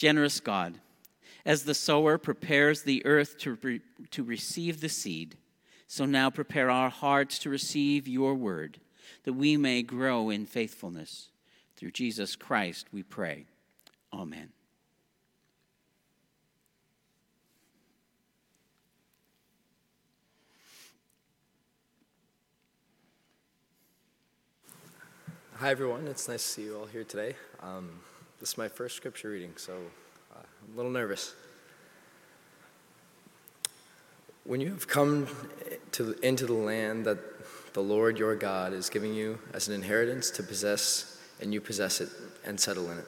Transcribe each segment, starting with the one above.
Generous God, as the sower prepares the earth to, re- to receive the seed, so now prepare our hearts to receive your word, that we may grow in faithfulness. Through Jesus Christ we pray. Amen. Hi, everyone. It's nice to see you all here today. Um, this is my first scripture reading, so uh, I'm a little nervous. When you have come to, into the land that the Lord your God is giving you as an inheritance to possess, and you possess it and settle in it,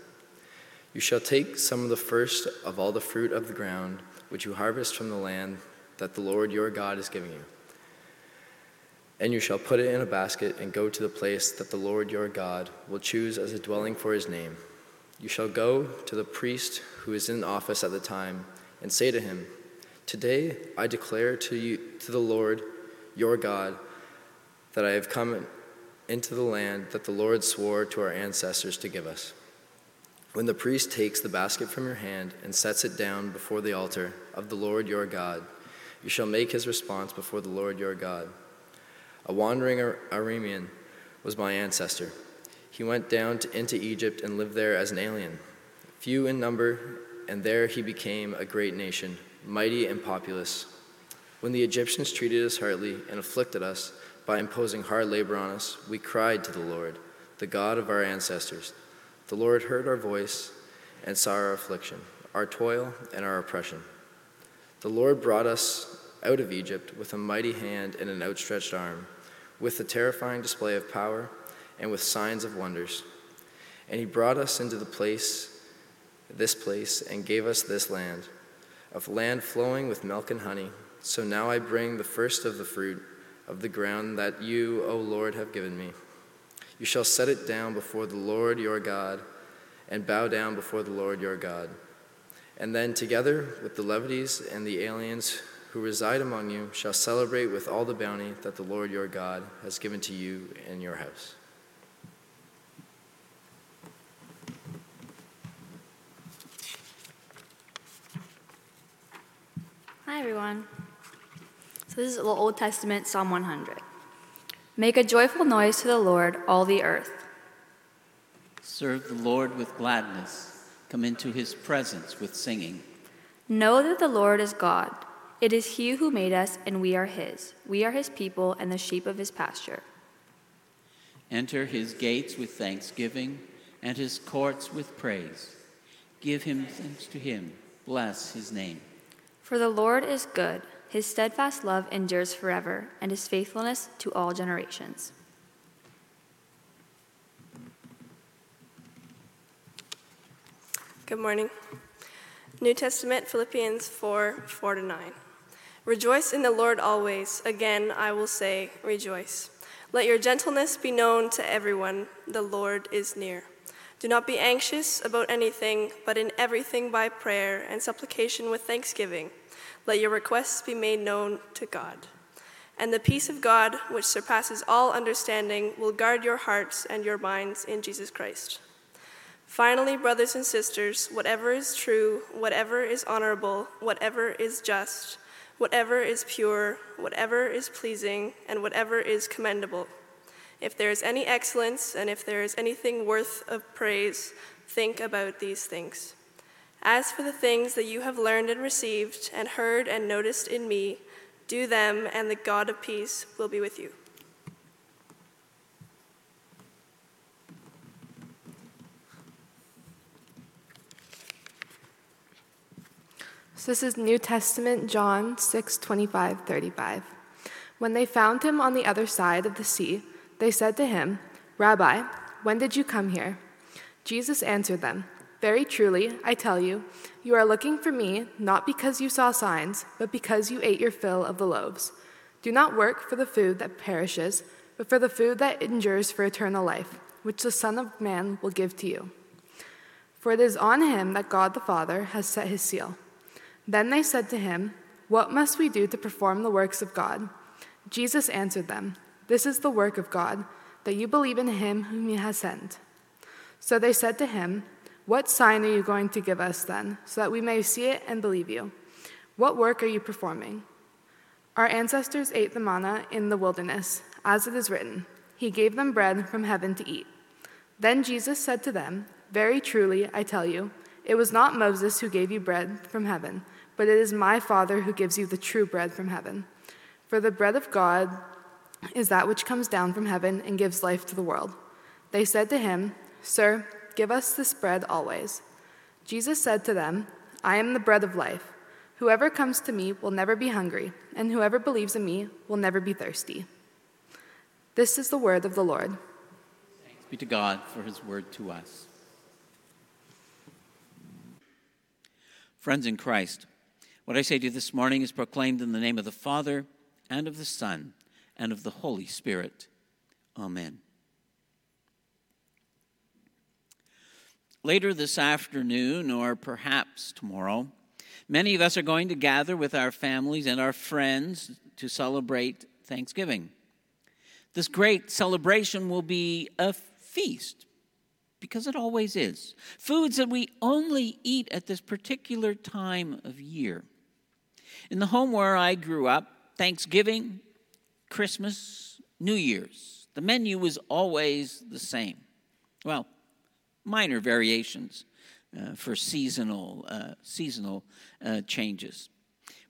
you shall take some of the first of all the fruit of the ground which you harvest from the land that the Lord your God is giving you. And you shall put it in a basket and go to the place that the Lord your God will choose as a dwelling for his name. You shall go to the priest who is in office at the time and say to him, Today I declare to you to the Lord your God that I have come into the land that the Lord swore to our ancestors to give us. When the priest takes the basket from your hand and sets it down before the altar of the Lord your God, you shall make his response before the Lord your God. A wandering Aramean was my ancestor. He went down to, into Egypt and lived there as an alien, few in number, and there he became a great nation, mighty and populous. When the Egyptians treated us hardly and afflicted us by imposing hard labor on us, we cried to the Lord, the God of our ancestors. The Lord heard our voice and saw our affliction, our toil, and our oppression. The Lord brought us out of Egypt with a mighty hand and an outstretched arm, with a terrifying display of power and with signs of wonders. And he brought us into the place, this place, and gave us this land, of land flowing with milk and honey. So now I bring the first of the fruit of the ground that you, O Lord, have given me. You shall set it down before the Lord your God, and bow down before the Lord your God. And then, together with the Levites and the aliens who reside among you shall celebrate with all the bounty that the Lord your God has given to you and your house. Hi, everyone. So, this is the Old Testament, Psalm 100. Make a joyful noise to the Lord, all the earth. Serve the Lord with gladness. Come into his presence with singing. Know that the Lord is God. It is He who made us, and we are His. We are His people and the sheep of His pasture. Enter His gates with thanksgiving and His courts with praise. Give Him thanks to Him. Bless His name. For the Lord is good. His steadfast love endures forever, and His faithfulness to all generations. Good morning. New Testament, Philippians 4 4 to 9. Rejoice in the Lord always. Again, I will say, rejoice. Let your gentleness be known to everyone. The Lord is near. Do not be anxious about anything, but in everything by prayer and supplication with thanksgiving. Let your requests be made known to God. And the peace of God, which surpasses all understanding, will guard your hearts and your minds in Jesus Christ. Finally, brothers and sisters, whatever is true, whatever is honorable, whatever is just, whatever is pure, whatever is pleasing, and whatever is commendable. If there is any excellence and if there is anything worth of praise, think about these things. As for the things that you have learned and received and heard and noticed in me, do them, and the God of peace will be with you. So this is New Testament, John 6 25, 35. When they found him on the other side of the sea, they said to him, Rabbi, when did you come here? Jesus answered them, Very truly, I tell you, you are looking for me not because you saw signs, but because you ate your fill of the loaves. Do not work for the food that perishes, but for the food that endures for eternal life, which the Son of Man will give to you. For it is on him that God the Father has set his seal. Then they said to him, What must we do to perform the works of God? Jesus answered them, This is the work of God, that you believe in him whom he has sent. So they said to him, What sign are you going to give us then, so that we may see it and believe you? What work are you performing? Our ancestors ate the manna in the wilderness, as it is written, He gave them bread from heaven to eat. Then Jesus said to them, Very truly, I tell you, it was not Moses who gave you bread from heaven, but it is my Father who gives you the true bread from heaven. For the bread of God is that which comes down from heaven and gives life to the world. They said to him, Sir, give us this bread always. Jesus said to them, I am the bread of life. Whoever comes to me will never be hungry, and whoever believes in me will never be thirsty. This is the word of the Lord. Thanks be to God for his word to us. Friends in Christ, what I say to you this morning is proclaimed in the name of the Father, and of the Son, and of the Holy Spirit. Amen. Later this afternoon, or perhaps tomorrow, many of us are going to gather with our families and our friends to celebrate Thanksgiving. This great celebration will be a feast, because it always is. Foods that we only eat at this particular time of year. In the home where I grew up, Thanksgiving, Christmas, New Year's, the menu was always the same. Well, minor variations uh, for seasonal, uh, seasonal uh, changes.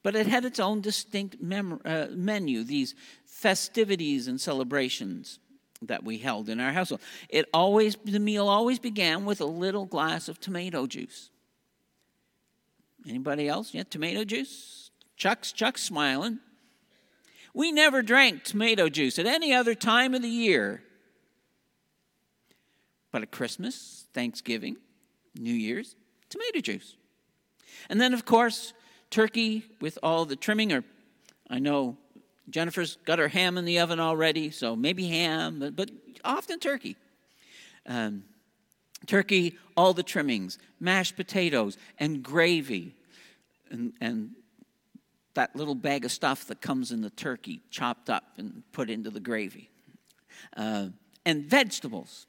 But it had its own distinct mem- uh, menu, these festivities and celebrations that we held in our household. It always, the meal always began with a little glass of tomato juice. Anybody else? Yeah, tomato juice? Chuck's, Chuck's smiling. We never drank tomato juice at any other time of the year. But at Christmas, Thanksgiving, New Year's, tomato juice. And then, of course, turkey with all the trimming, or I know Jennifer's got her ham in the oven already, so maybe ham, but, but often turkey. Um, turkey, all the trimmings, mashed potatoes, and gravy, and, and that little bag of stuff that comes in the turkey, chopped up and put into the gravy, uh, and vegetables.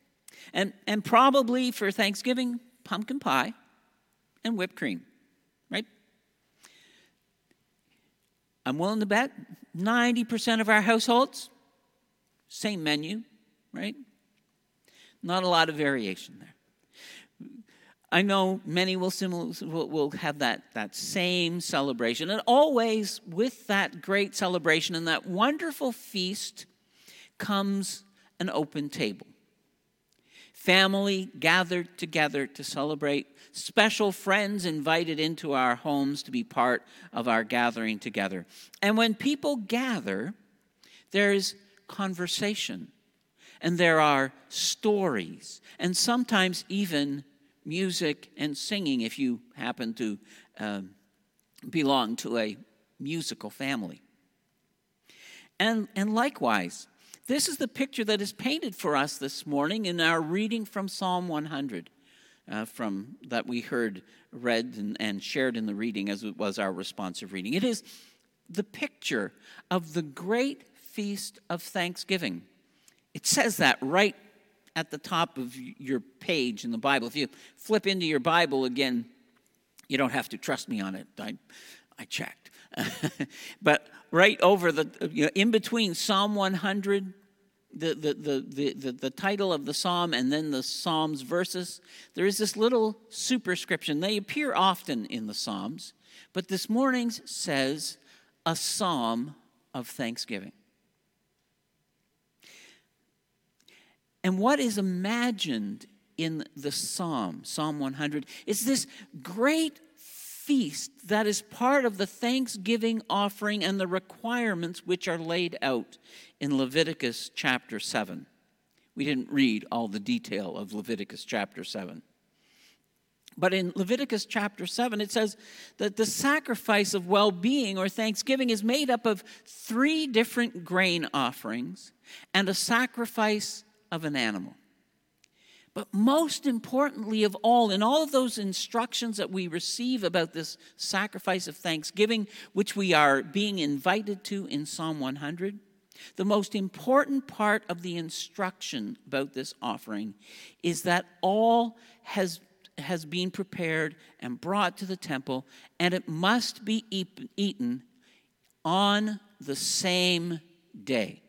And, and probably for Thanksgiving, pumpkin pie and whipped cream, right? I'm willing to bet 90% of our households, same menu, right? Not a lot of variation there. I know many will, will, will have that, that same celebration, and always with that great celebration and that wonderful feast comes an open table family gathered together to celebrate, special friends invited into our homes to be part of our gathering together. And when people gather, there's conversation, and there are stories, and sometimes even music and singing if you happen to um, belong to a musical family. And, and likewise, this is the picture that is painted for us this morning in our reading from Psalm 100, uh, from that we heard read and, and shared in the reading as it was our responsive reading. It is the picture of the great feast of Thanksgiving. It says that right at the top of your page in the Bible. If you flip into your Bible again, you don't have to trust me on it. I, I checked. but right over the, you know, in between Psalm 100, the, the, the, the, the, title of the psalm, and then the psalm's verses, there is this little superscription. They appear often in the psalms, but this morning's says a psalm of thanksgiving. And what is imagined in the psalm, Psalm 100, is this great feast that is part of the thanksgiving offering and the requirements which are laid out in Leviticus chapter 7. We didn't read all the detail of Leviticus chapter 7. But in Leviticus chapter 7, it says that the sacrifice of well being or thanksgiving is made up of three different grain offerings and a sacrifice of an animal. But most importantly of all, in all of those instructions that we receive about this sacrifice of thanksgiving, which we are being invited to in Psalm 100, the most important part of the instruction about this offering is that all has has been prepared and brought to the temple, and it must be eaten on the same day.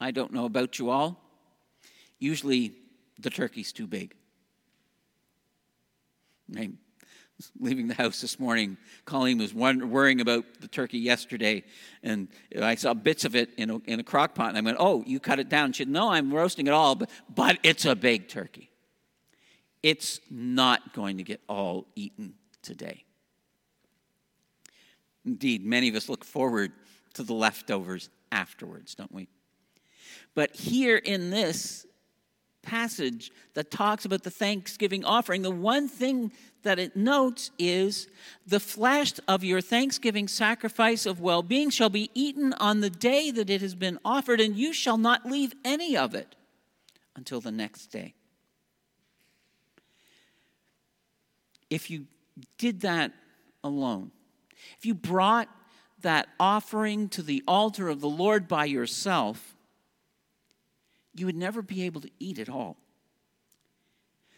I don't know about you all. Usually the turkey's too big. I was leaving the house this morning. Colleen was worrying about the turkey yesterday, and I saw bits of it in a, in a crock pot, and I went, Oh, you cut it down. She said, No, I'm roasting it all, but, but it's a big turkey. It's not going to get all eaten today. Indeed, many of us look forward to the leftovers afterwards, don't we? But here in this passage that talks about the thanksgiving offering, the one thing that it notes is the flesh of your thanksgiving sacrifice of well being shall be eaten on the day that it has been offered, and you shall not leave any of it until the next day. If you did that alone, if you brought that offering to the altar of the Lord by yourself, you would never be able to eat it all.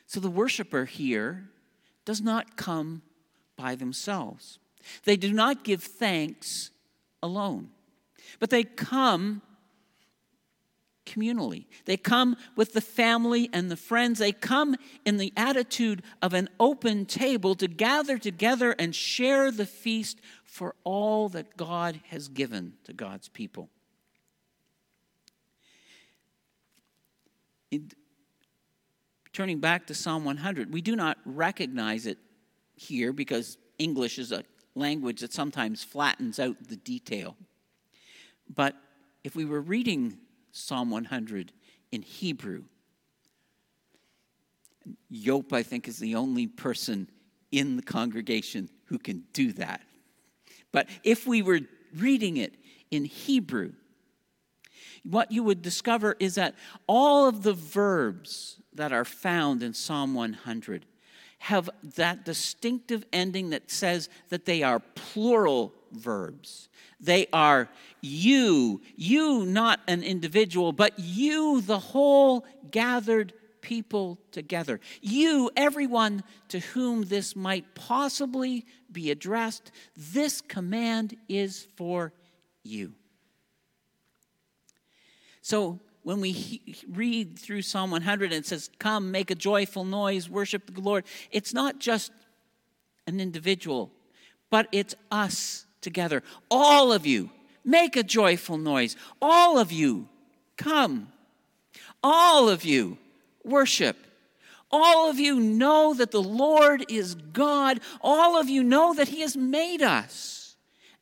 So the worshiper here does not come by themselves. They do not give thanks alone, but they come communally. They come with the family and the friends. They come in the attitude of an open table to gather together and share the feast for all that God has given to God's people. It, turning back to Psalm 100, we do not recognize it here because English is a language that sometimes flattens out the detail. But if we were reading Psalm 100 in Hebrew, Yop, I think, is the only person in the congregation who can do that. But if we were reading it in Hebrew, what you would discover is that all of the verbs that are found in Psalm 100 have that distinctive ending that says that they are plural verbs. They are you, you, not an individual, but you, the whole gathered people together. You, everyone to whom this might possibly be addressed, this command is for you. So when we he- read through Psalm 100 and it says, Come, make a joyful noise, worship the Lord, it's not just an individual, but it's us together. All of you, make a joyful noise. All of you, come. All of you, worship. All of you know that the Lord is God. All of you know that He has made us,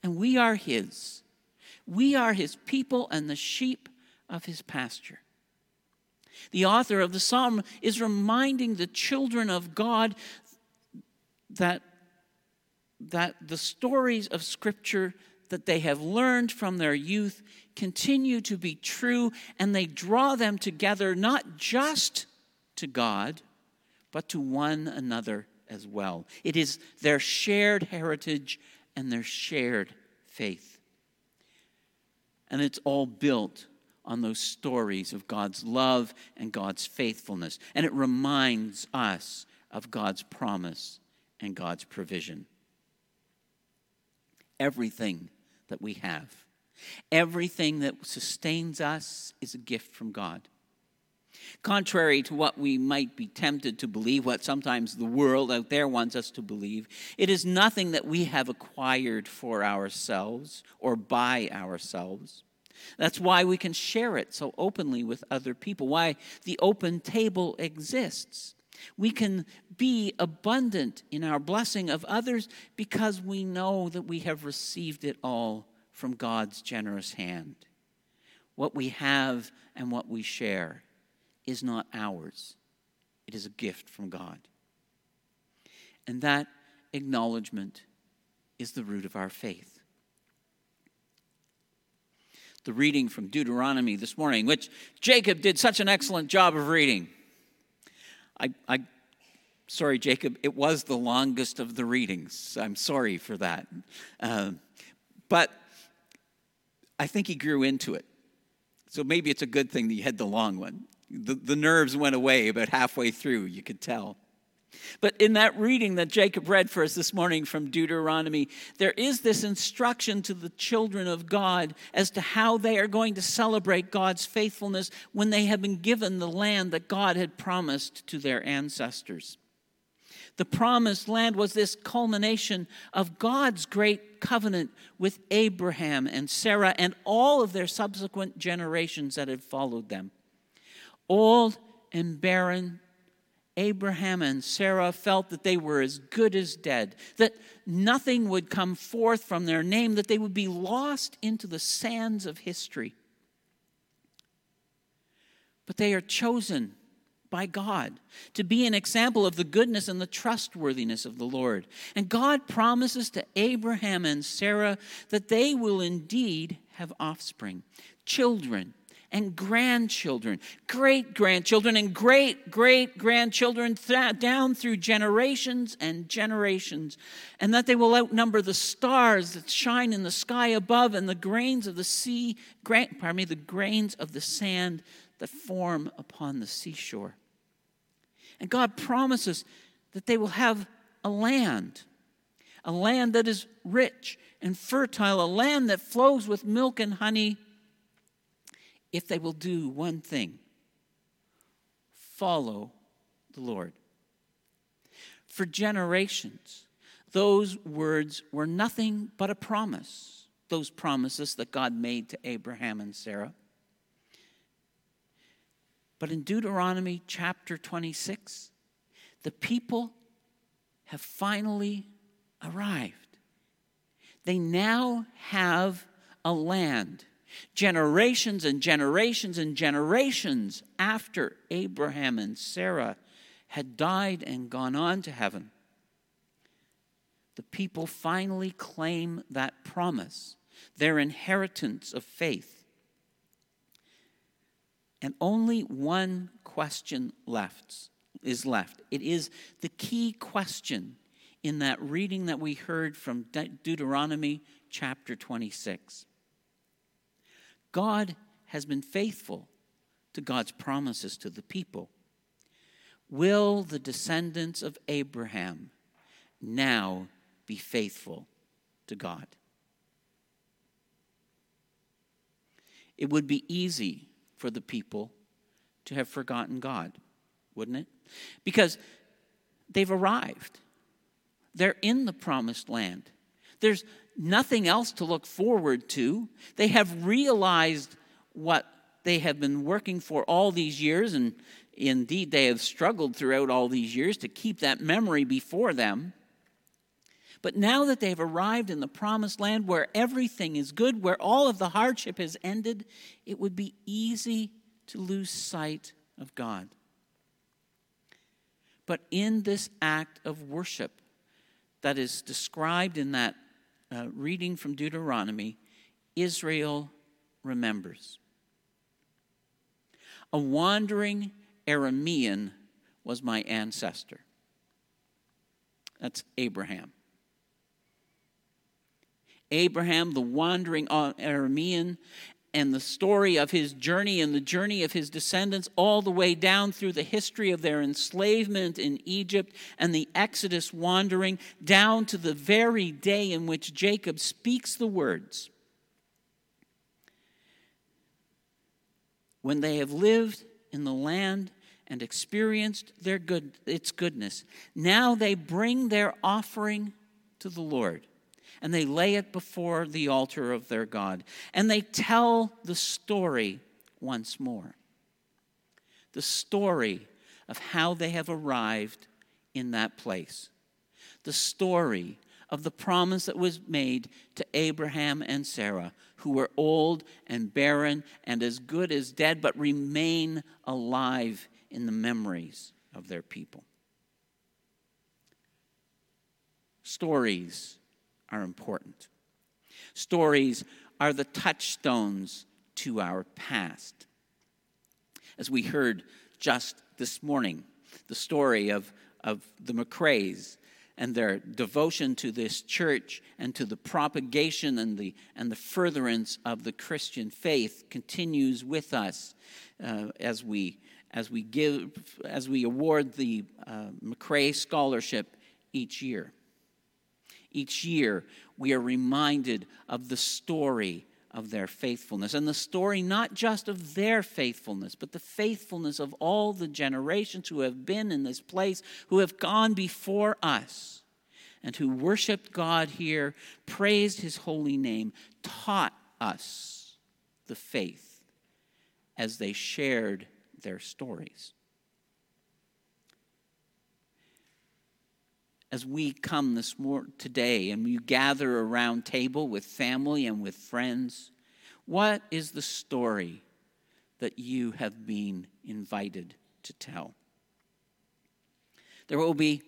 and we are His. We are His people and the sheep of his pasture. The author of the psalm is reminding the children of God that, that the stories of Scripture that they have learned from their youth continue to be true, and they draw them together not just to God, but to one another as well. It is their shared heritage and their shared faith. And it's all built on those stories of God's love and God's faithfulness. And it reminds us of God's promise and God's provision. Everything that we have, everything that sustains us is a gift from God. Contrary to what we might be tempted to believe, what sometimes the world out there wants us to believe, it is nothing that we have acquired for ourselves or by ourselves. That's why we can share it so openly with other people, why the open table exists. We can be abundant in our blessing of others because we know that we have received it all from God's generous hand. What we have and what we share is not ours, it is a gift from God. And that acknowledgement is the root of our faith the reading from Deuteronomy this morning, which Jacob did such an excellent job of reading. I, I sorry, Jacob, it was the longest of the readings. I'm sorry for that. Uh, but I think he grew into it. So maybe it's a good thing that you had the long one. The, the nerves went away about halfway through, you could tell. But in that reading that Jacob read for us this morning from Deuteronomy, there is this instruction to the children of God as to how they are going to celebrate God's faithfulness when they have been given the land that God had promised to their ancestors. The promised land was this culmination of God's great covenant with Abraham and Sarah and all of their subsequent generations that had followed them. Old and barren, Abraham and Sarah felt that they were as good as dead, that nothing would come forth from their name, that they would be lost into the sands of history. But they are chosen by God, to be an example of the goodness and the trustworthiness of the Lord. And God promises to Abraham and Sarah that they will indeed have offspring, children, and grandchildren, great grandchildren, and great great grandchildren th- down through generations and generations, and that they will outnumber the stars that shine in the sky above and the grains of the sea, gra- pardon me, the grains of the sand that form upon the seashore. And God promises that they will have a land, a land that is rich and fertile, a land that flows with milk and honey, if they will do one thing follow the Lord. For generations, those words were nothing but a promise, those promises that God made to Abraham and Sarah. But in Deuteronomy chapter 26, the people have finally arrived. They now have a land. Generations and generations and generations after Abraham and Sarah had died and gone on to heaven, the people finally claim that promise, their inheritance of faith. And only one question left is left. It is the key question in that reading that we heard from De- Deuteronomy chapter 26. God has been faithful to God's promises to the people. Will the descendants of Abraham now be faithful to God? It would be easy for the people to have forgotten God, wouldn't it? Because they've arrived, they're in the promised land. There's nothing else to look forward to. They have realized what they have been working for all these years, and indeed they have struggled throughout all these years to keep that memory before them. But now that they've arrived in the promised land where everything is good, where all of the hardship has ended, it would be easy to lose sight of God. But in this act of worship that is described in that uh, reading from Deuteronomy, Israel remembers. A wandering Aramean was my ancestor. That's Abraham. Abraham, the wandering Aramean, and the story of his journey and the journey of his descendants, all the way down through the history of their enslavement in Egypt and the Exodus wandering, down to the very day in which Jacob speaks the words. When they have lived in the land and experienced their good, its goodness, now they bring their offering to the Lord and they lay it before the altar of their God. And they tell the story once more the story of how they have arrived in that place, the story of the promise that was made to Abraham and Sarah, who were old and barren and as good as dead, but remain alive in the memories of their people. Stories are important. Stories are the touchstones to our past. As we heard just this morning, the story of, of the McRaes and their devotion to this church and to the propagation and the, and the furtherance of the Christian faith continues with us uh, as we as we give, as we award the uh, Scholarship each year. Each year, we are reminded of the story of their faithfulness. And the story not just of their faithfulness, but the faithfulness of all the generations who have been in this place, who have gone before us, and who worshiped God here, praised his holy name, taught us the faith as they shared their stories. As we come this mor- today and you gather around table with family and with friends, what is the story that you have been invited to tell? There will be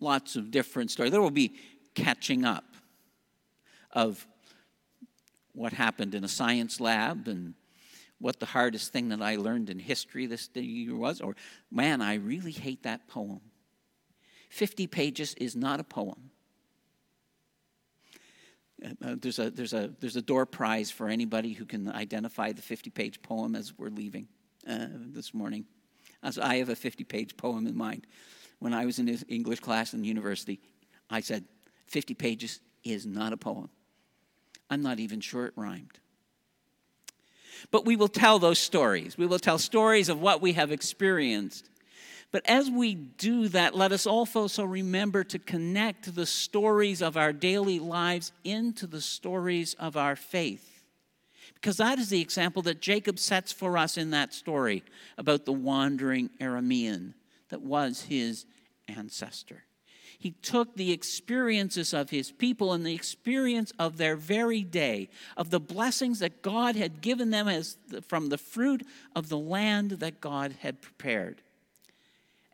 lots of different stories. There will be catching up of what happened in a science lab and what the hardest thing that I learned in history this year was, or man, I really hate that poem. 50 pages is not a poem. Uh, uh, there's, a, there's, a, there's a door prize for anybody who can identify the 50 page poem as we're leaving uh, this morning. As I have a 50 page poem in mind. When I was in English class in university, I said, 50 pages is not a poem. I'm not even sure it rhymed. But we will tell those stories. We will tell stories of what we have experienced but as we do that, let us also remember to connect the stories of our daily lives into the stories of our faith. Because that is the example that Jacob sets for us in that story about the wandering Aramean that was his ancestor. He took the experiences of his people and the experience of their very day, of the blessings that God had given them as from the fruit of the land that God had prepared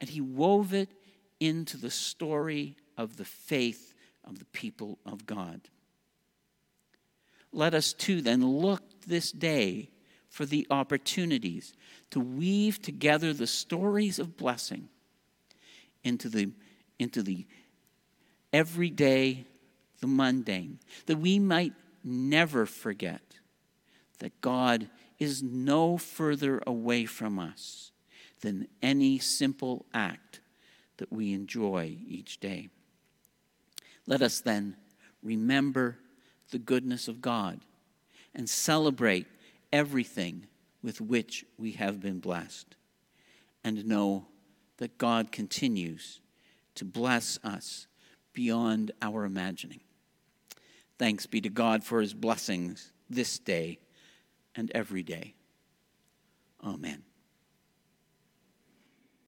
and he wove it into the story of the faith of the people of God. Let us too then look this day for the opportunities to weave together the stories of blessing into the, into the everyday, the mundane, that we might never forget that God is no further away from us than any simple act that we enjoy each day. Let us then remember the goodness of God and celebrate everything with which we have been blessed and know that God continues to bless us beyond our imagining. Thanks be to God for his blessings this day and every day. Amen.